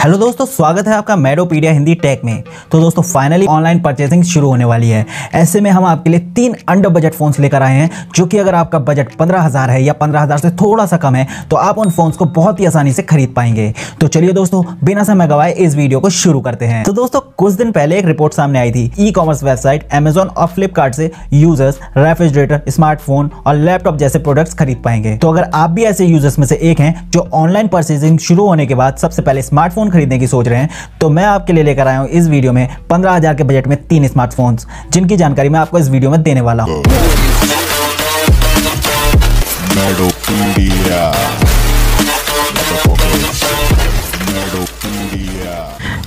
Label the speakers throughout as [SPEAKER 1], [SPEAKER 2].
[SPEAKER 1] Hello दोस्तों, स्वागत है आपका मेडोपीडिया हिंदी टेक में। तो दोस्तों फाइनली ऑनलाइन परचेसिंग शुरू होने वाली है। ऐसे में हम आपके लिए तीन अंडर बजट फोन्स लेकर आए हैं, जो कि अगर आपका बजट पंद्रह हज़ार है या पंद्रह हज़ार से थोड़ा सा कम है तो आप उन फोन्स को बहुत ही आसानी से खरीद पाएँगे। तो चलिए दोस्तों, बिना समय गवाए इस वीडियो को शुरू करते हैं। तो दोस्तों, कुछ दिन पहले एक रिपोर्ट सामने आई थी। ई कॉमर्स वेबसाइट अमेजोन और फ्लिपकार्ट से यूज़र्स रेफ्रिजरेटर स्मार्टफ़ोन और लैपटॉप जैसे प्रोडक्ट्स खरीद पाएँगे। तो अगर आप भी ऐसे यूज़र्स में से एक हैं, जो ऑनलाइन परचेसिंग शुरू होने के बाद सबसे पहले स्मार्टफ़ोन खरीदने की सोच रहे हैं तो मैं आपके लिए लेकर आया हूँ इस वीडियो में पंद्रह हज़ार के बजट में तीन स्मार्टफोन्स जिनकी जानकारी मैं आपको इस वीडियो में देने वाला हूँ.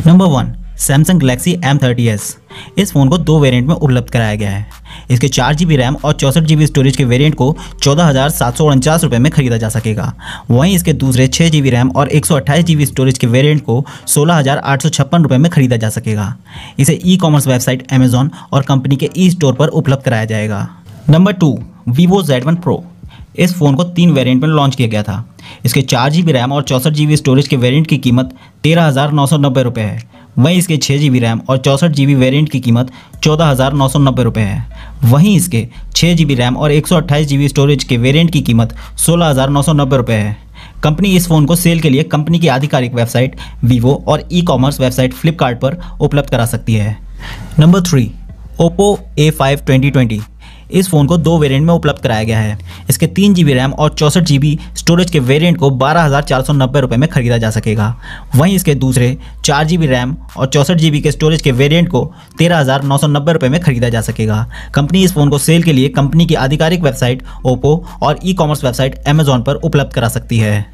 [SPEAKER 1] Number one Samsung Galaxy M thirty S इस फ़ोन को दो वेरिएंट में उपलब्ध कराया गया है। इसके चार जी रैम और चौंसठ जी स्टोरेज के वेरिएंट को चौदह हज़ार सात सौ उनचास रुपये में खरीदा जा सकेगा। वहीं इसके दूसरे छः जी रैम और एक सौ अट्ठाईस जी स्टोरेज के वेरिएंट को सोलह हज़ार आठ सौ छप्पन रुपये में खरीदा जा सकेगा। इसे ई कॉमर्स वेबसाइट अमेजॉन और कंपनी के ई स्टोर पर उपलब्ध कराया जाएगा। Number two Vivo Z one pro इस फ़ोन को तीन वेरिएंट में लॉन्च किया गया था। इसके चार जी रैम और चौंसठ जी स्टोरेज के वेरिएंट की कीमत तेरह हज़ार नौ सौ नब्बे रुपये है। वहीं इसके छः जी रैम और चौंसठ जी वेरिएंट की कीमत चौदह हज़ार नौ सौ नब्बे रुपये है। वहीं इसके छः जी रैम और एक सौ अट्ठाईस जी स्टोरेज के वेरिएंट की कीमत सोलह हज़ार नौ सौ नब्बे रुपये है। कंपनी इस फ़ोन को सेल के लिए कंपनी की आधिकारिक वेबसाइट वीवो और ई कॉमर्स वेबसाइट फ्लिपकार्ट पर उपलब्ध करा सकती है। Number three Oppo A five twenty twenty इस फ़ोन को दो वेरिएंट में उपलब्ध कराया गया है। इसके तीन जी रैम और चौंसठ जी स्टोरेज के वेरिएंट को बारह रुपये में खरीदा जा सकेगा। वहीं इसके दूसरे चार जी रैम और चौंसठ जी के स्टोरेज के वेरिएंट को तेरह रुपये में खरीदा जा सकेगा। कंपनी इस फ़ोन को सेल के लिए कंपनी की आधिकारिक वेबसाइट, ओप्पो और ई कॉमर्स वेबसाइट अमेजॉन पर उपलब्ध करा सकती है।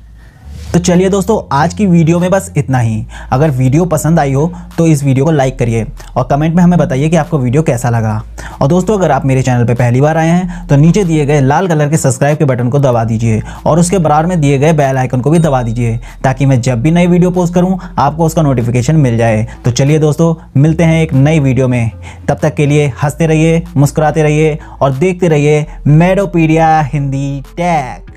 [SPEAKER 1] तो चलिए दोस्तों, आज की वीडियो में बस इतना ही। अगर वीडियो पसंद आई हो तो इस वीडियो को लाइक करिए और कमेंट में हमें बताइए कि आपको वीडियो कैसा लगा। और दोस्तों, अगर आप मेरे चैनल पर पहली बार आए हैं तो नीचे दिए गए लाल कलर के सब्सक्राइब के बटन को दबा दीजिए और उसके बराबर में दिए गए बेल आइकन को भी दबा दीजिए, ताकि मैं जब भी नई वीडियो पोस्ट करूँ, आपको उसका नोटिफिकेशन मिल जाए। तो चलिए दोस्तों, मिलते हैं एक नई वीडियो में। तब तक के लिए हँसते रहिए, मुस्कुराते रहिए और देखते रहिए मेडोपीडिया हिंदी टैग